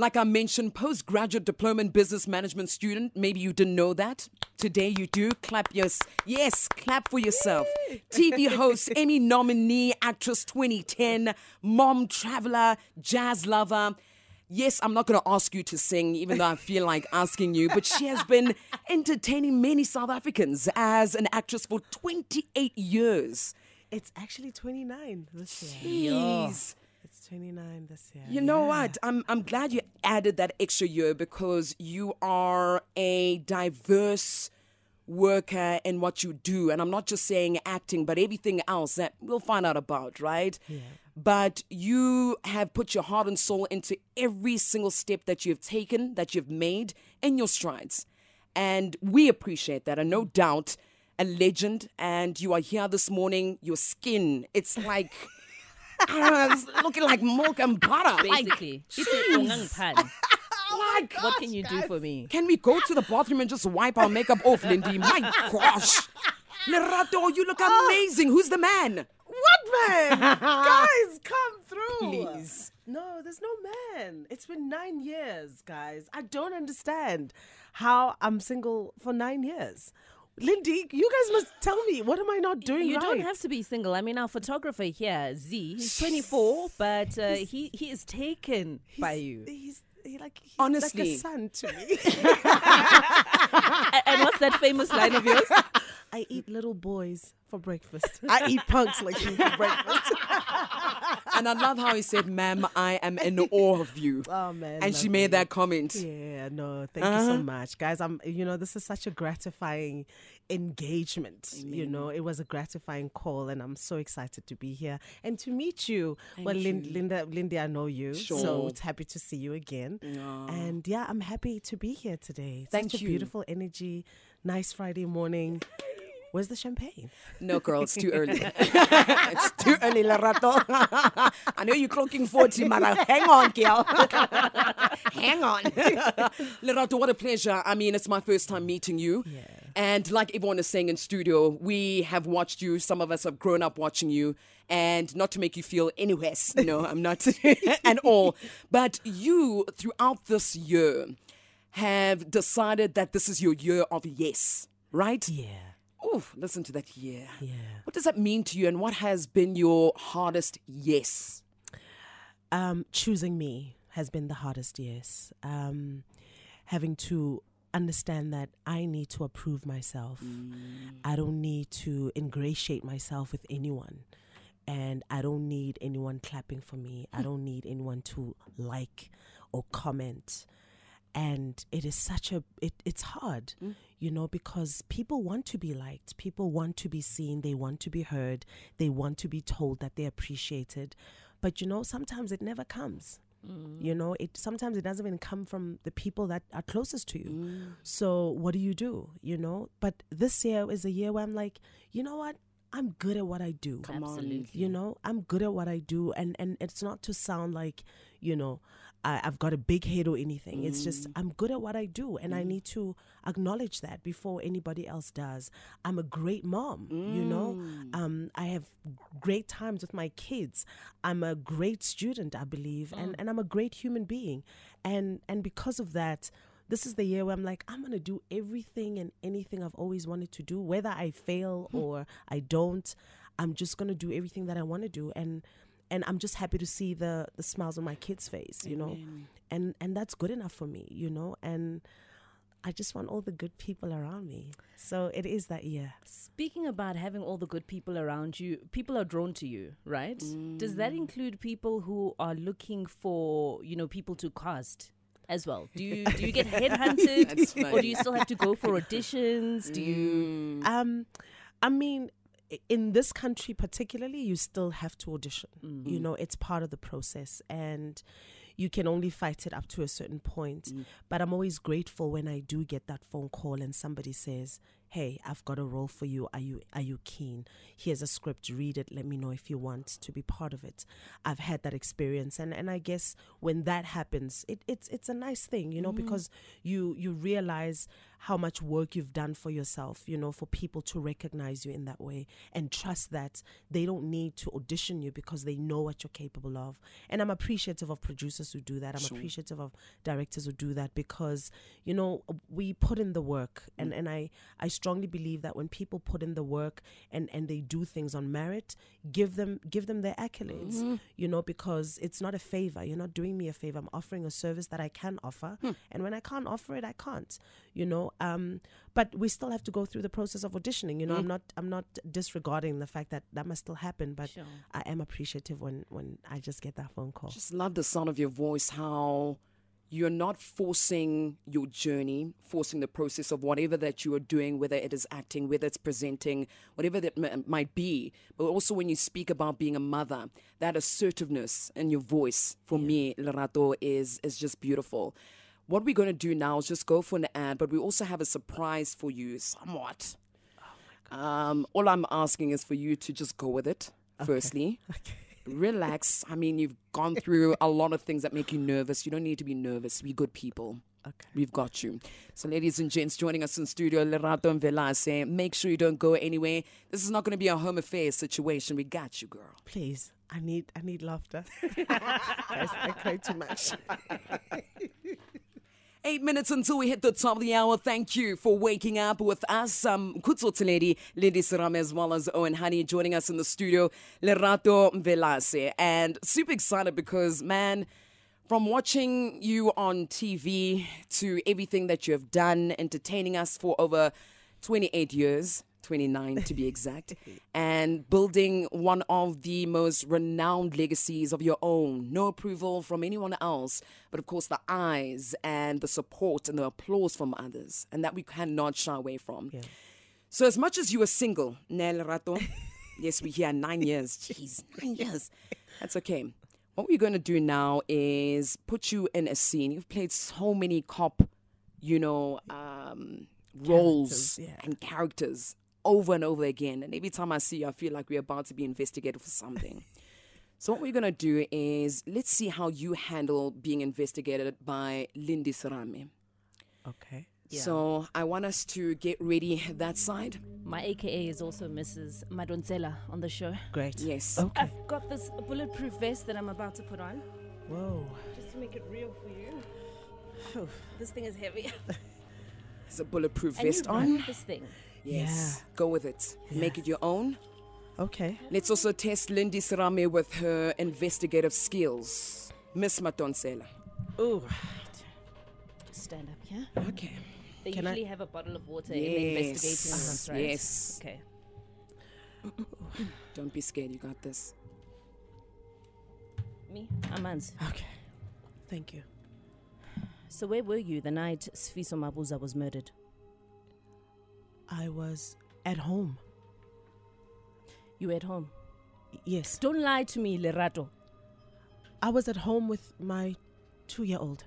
Like I mentioned, postgraduate diploma in business management student. Maybe you didn't know that. Today you do. Clap your yes, clap for yourself. TV host, Emmy nominee, actress 2010, mom, traveler, jazz lover. Yes, I'm not going to ask you to sing, even though I feel like asking you, but she has been entertaining many South Africans as an actress for 28 years. It's actually 29 this year. Jeez. It's 29 this year. You know yeah. what? I'm I'm glad you added that extra year because you are a diverse worker in what you do and I'm not just saying acting but everything else that we'll find out about, right? Yeah. But you have put your heart and soul into every single step that you've taken, that you've made in your strides. And we appreciate that. And no doubt a legend and you are here this morning, your skin, it's like know, it's looking like milk and butter. Like, Basically, it's a pan. Oh like, What can you do for me? can we go to the bathroom and just wipe our makeup off, Lindy? My gosh. Lerato, you look oh. amazing. Who's the man? What man? guys, come through. Please. No, there's no man. It's been nine years, guys. I don't understand how I'm single for nine years. Lindy, you guys must tell me what am I not doing You right? don't have to be single. I mean, our photographer here, Z, he's 24, but uh, he he is taken by you. He's he like he's Honestly. like a son to me. And what's that famous line of yours? I eat little boys for breakfast. I eat punks like you for breakfast. And I love how he said, ma'am, I am in awe of you. Oh man. and she made that comment. Yeah, no, thank you so uh-huh. much, guys. I'm, you know, this is such a gratifying engagement. You know, it was a gratifying call, and I'm so excited to be here and to meet you. well, Lin- Linda, Lindy, I know you, so it's happy to see you again. And yeah, I'm happy to be here today. Thank such you. a beautiful energy, nice Friday morning. Where's the champagne? No, girl, it's too early. it's too early, Lerato. I know you're clocking 40, man. Hang on, girl. Hang on. Lerato, what a pleasure. I mean, it's my first time meeting you. Yeah. And like everyone is saying in studio, we have watched you. Some of us have grown up watching you. And not to make you feel any less, no, I'm not at all. But you, throughout this year, have decided that this is your year of yes, right? Yeah, Oh, listen to that year. yeah. What does that mean to you, and what has been your hardest yes? Um, choosing me has been the hardest, yes. Um, having to understand that I need to approve myself. I don't need to ingratiate myself with anyone. And I don't need anyone clapping for me. I don't need anyone to like or comment. And it is such a, it, it's hard, mm. you know, because people want to be liked. People want to be seen. They want to be heard. They want to be told that they're appreciated. But, you know, sometimes it never comes. Mm. You know, it sometimes it doesn't even come from the people that are closest to you. Mm. So what do you do? You know, but this year is a year where I'm like, you know what? I'm good at what I do. Come on. Absolutely. You know, I'm good at what I do, and and it's not to sound like, you know, I, I've got a big head or anything. It's just mm. I'm good at what I do, and I mm. need to acknowledge that before anybody else does. I'm a great mom. You know, mm. um, I have great times with my kids. I'm a great student, I believe, and and I'm a great human being, and and because of that. This is the year where I'm like, I'm gonna do everything and anything I've always wanted to do, whether I fail or I don't. I'm just gonna do everything that I want to do, and and I'm just happy to see the the smiles on my kids' face, you know, and and that's good enough for me, you know, and I just want all the good people around me. So it is that year. Speaking about having all the good people around you, people are drawn to you, right? Does that include people who are looking for, you know, people to cast as well? Do you do you get headhunted, or do you still have to go for auditions? Do you? Um, I mean, in this country particularly, you still have to audition. You mm. know, it's part of the process, and you can only fight it up to a certain point. Mm. But I'm always grateful when I do get that phone call and somebody says, hey, I've got a role for you. Are you are you keen? Here's a script. Read it. Let me know if you want to be part of it. I've had that experience, and and I guess when that happens, it, it's it's a nice thing, you know, mm-hmm. because you you realize how much work you've done for yourself, you know, for people to recognize you in that way and trust that they don't need to audition you because they know what you're capable of. And I'm appreciative of producers who do that. I'm Sure. appreciative of directors who do that because, you know, we put in the work and, mm. and I, I strongly believe that when people put in the work and, and they do things on merit, give them give them their accolades. Mm-hmm. You know, because it's not a favor. You're not doing me a favor. I'm offering a service that I can offer. Hmm. And when I can't offer it, I can't. You know, um, but we still have to go through the process of auditioning. You know, I'm mm. not I'm not disregarding the fact that that must still happen, but Sure. I am appreciative when when I just get that phone call. Just love the sound of your voice, how you're not forcing your journey, forcing the process of whatever that you are doing, whether it is acting, whether it's presenting, whatever that m- might be. But also when you speak about being a mother, that assertiveness in your voice, for me, Lerato, is, is just beautiful. What we're going to do now is just go for an ad, but we also have a surprise for you, somewhat. Um, all I'm asking is for you to just go with it, firstly relax. I mean, you've gone through a lot of things that make you nervous. You don't need to be nervous. Be good people. Okay. We've got you. So, ladies and gents, joining us in studio, Lerato Mvelase. Make sure you don't go anywhere. This is not going to be a home affairs situation. We got you, girl. Please, I need I need laughter. Guys, I cry too much. Eight minutes until we hit the top of the hour. Thank you for waking up with us. Um, Kutso Lady, Lady Saram, as well as Owen Honey joining us in the studio, Lerato Mvelase. And super excited because, man, from watching you on TV to everything that you have done, entertaining us for over 28 years, 29 to be exact, and building one of the most renowned legacies of your own. No approval from anyone else, but of course the eyes and the support and the applause from others, and that we cannot shy away from. So, as much as you were single, Nel Rato, yes, we hear nine years. Jeez, nine years. That's okay. What we're going to do now is put you in a scene. You've played so many cop, you know, um, roles yeah. and characters over and over again. And every time I see you, I feel like we're about to be investigated for something. so, what we're going to do is let's see how you handle being investigated by Lindy Sarame. Okay. Yeah. So, I want us to get ready that side. My AKA is also Mrs. Madonsela on the show. Great. Yes. Okay. I've got this bulletproof vest that I'm about to put on. Whoa. Just to make it real for you. This thing is heavy. It's a bulletproof And vest run on. this thing. Yes. Go with it. Make it your own. Okay. Let's also test Lindy Sarame with her investigative skills. Miss Madonsela. Oh. Just stand up here. Okay. They Can I- have a bottle of water in the investigating uh-huh. Yes. rooms, right? Yes. Okay. Don't be scared. You got this. Me, Amans. Okay. Thank you. So where were you the night Sfiso Mabuza was murdered? I was at home. You were at home. Yes. Don't lie to me, Lerato. I was at home with my two year old.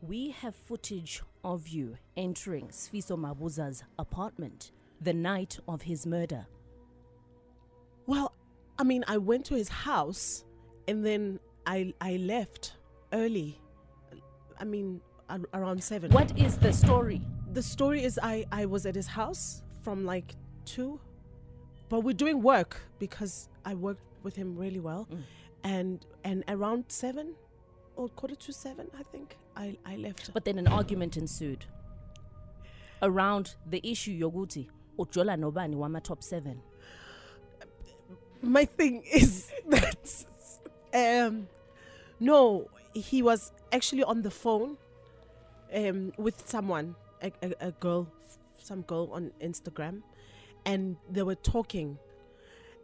We have footage of you entering Sfiso Mabuza's apartment the night of his murder. Well, I mean, I went to his house and then I I left early. I mean, around seven. What is the story? The story is I I was at his house from like two, but we're doing work because I worked with him really well, and and around seven or quarter to seven, I think I I left. But then an argument ensued around the issue yoguti ujola nobani wama top 7. my thing is that um no he was actually on the phone um with someone a, a, a girl some girl on instagram and they were talking.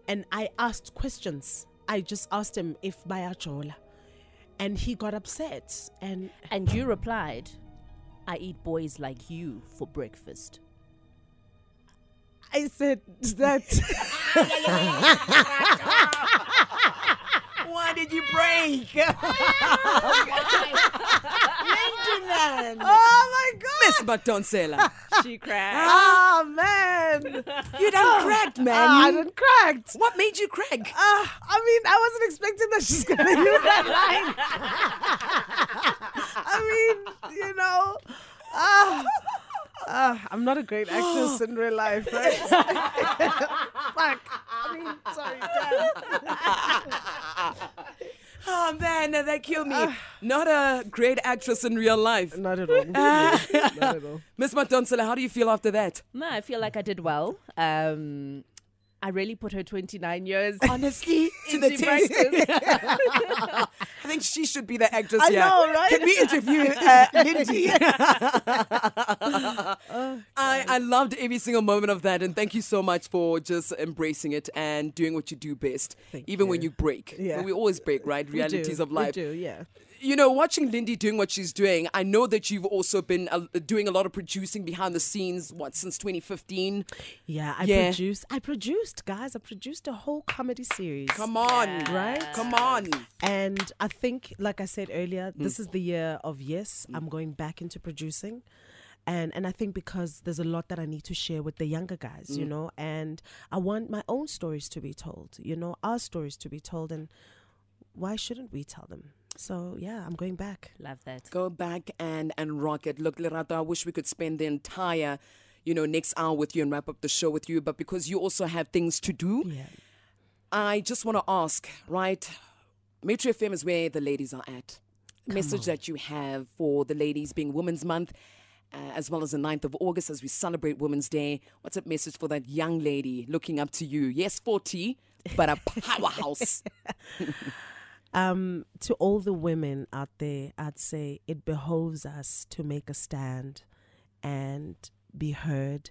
And i asked questions. I just asked him if bayachola and he got upset and And you replied, I eat boys like you for breakfast. i said that. Why did you break? oh my god Miss Madonsela. she cracked. Ah man, You done cracked, man. Ah, I You- done cracked. What made you crack? Ah, I mean, I wasn't expecting that she's gonna use that line. I mean, you know, ah, ah, I'm not a great actress in real life, right? Fuck. I mean, sorry, damn. Oh man, that killed me. Not a great actress in real life. Not at all. not at all. Miss Madonsela, how do you feel after that? No, I feel like I did well. Um, I really put her 29 years. Honestly, to the Into test. I think she should be the actress I here. know, right? Can we interview uh, Lindy? Loved every single moment of that, and thank you so much for just embracing it and doing what you do best, Thank even when you. you break. Yeah. we always break, right? We do, Realities of life. We do, yeah. You know, watching Lindy doing what she's doing, I know that you've also been uh, doing a lot of producing behind the scenes. What since 2015? Yeah, I Yeah. produced. I produced, guys. I produced a whole comedy series. Come on, Right? Come on. And I think, like I said earlier, Mm. this is the year of yes, I'm going back into producing. And and I think because there's a lot that I need to share with the younger guys, Mm. you know, and I want my own stories to be told, you know, our stories to be told and why shouldn't we tell them? So yeah, I'm going back. Love that. Go back and and rock it. Look, Lerato, I wish we could spend the entire, you know, next hour with you and wrap up the show with you. But because you also have things to do, Yeah. I just want to ask, right? Metro FM is where the ladies are at. Message that you have for the ladies being Women's Month, uh, as well as the 9th of August as we celebrate Women's Day. What's a message for that young lady looking up to you? Yes, 40, but a powerhouse. Um, to all the women out there, I'd say it behoves us to make a stand and be heard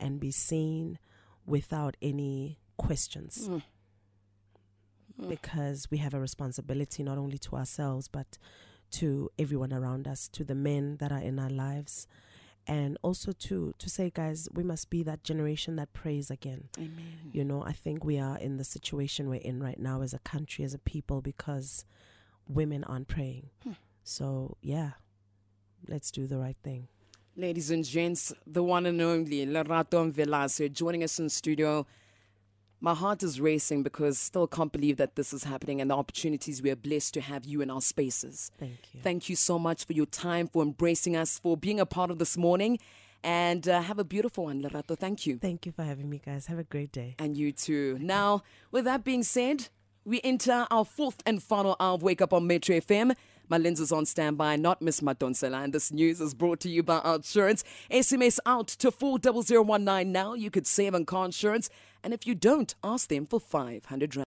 and be seen without any questions. Because we have a responsibility not only to ourselves, but to everyone around us, to the men that are in our lives. And also to, to say, guys, we must be that generation that prays again. Amen. You know, I think we are in the situation we're in right now as a country, as a people, because women aren't praying. Hmm. So, yeah, let's do the right thing. Ladies and gents, the one and only Lerato Velasco joining us in studio. My heart is racing because still can't believe that this is happening and the opportunities we are blessed to have you in our spaces. Thank you. Thank you so much for your time, for embracing us, for being a part of this morning. And uh, have a beautiful one, Lerato. Thank you. Thank you for having me, guys. Have a great day. And you too. Now, with that being said, we enter our fourth and final hour of Wake Up on Metro FM. My lens is on standby, not Miss Madonsela. And this news is brought to you by our insurance. SMS out to 40019 now. You could save on car insurance. And if you don't, ask them for 500 Rand.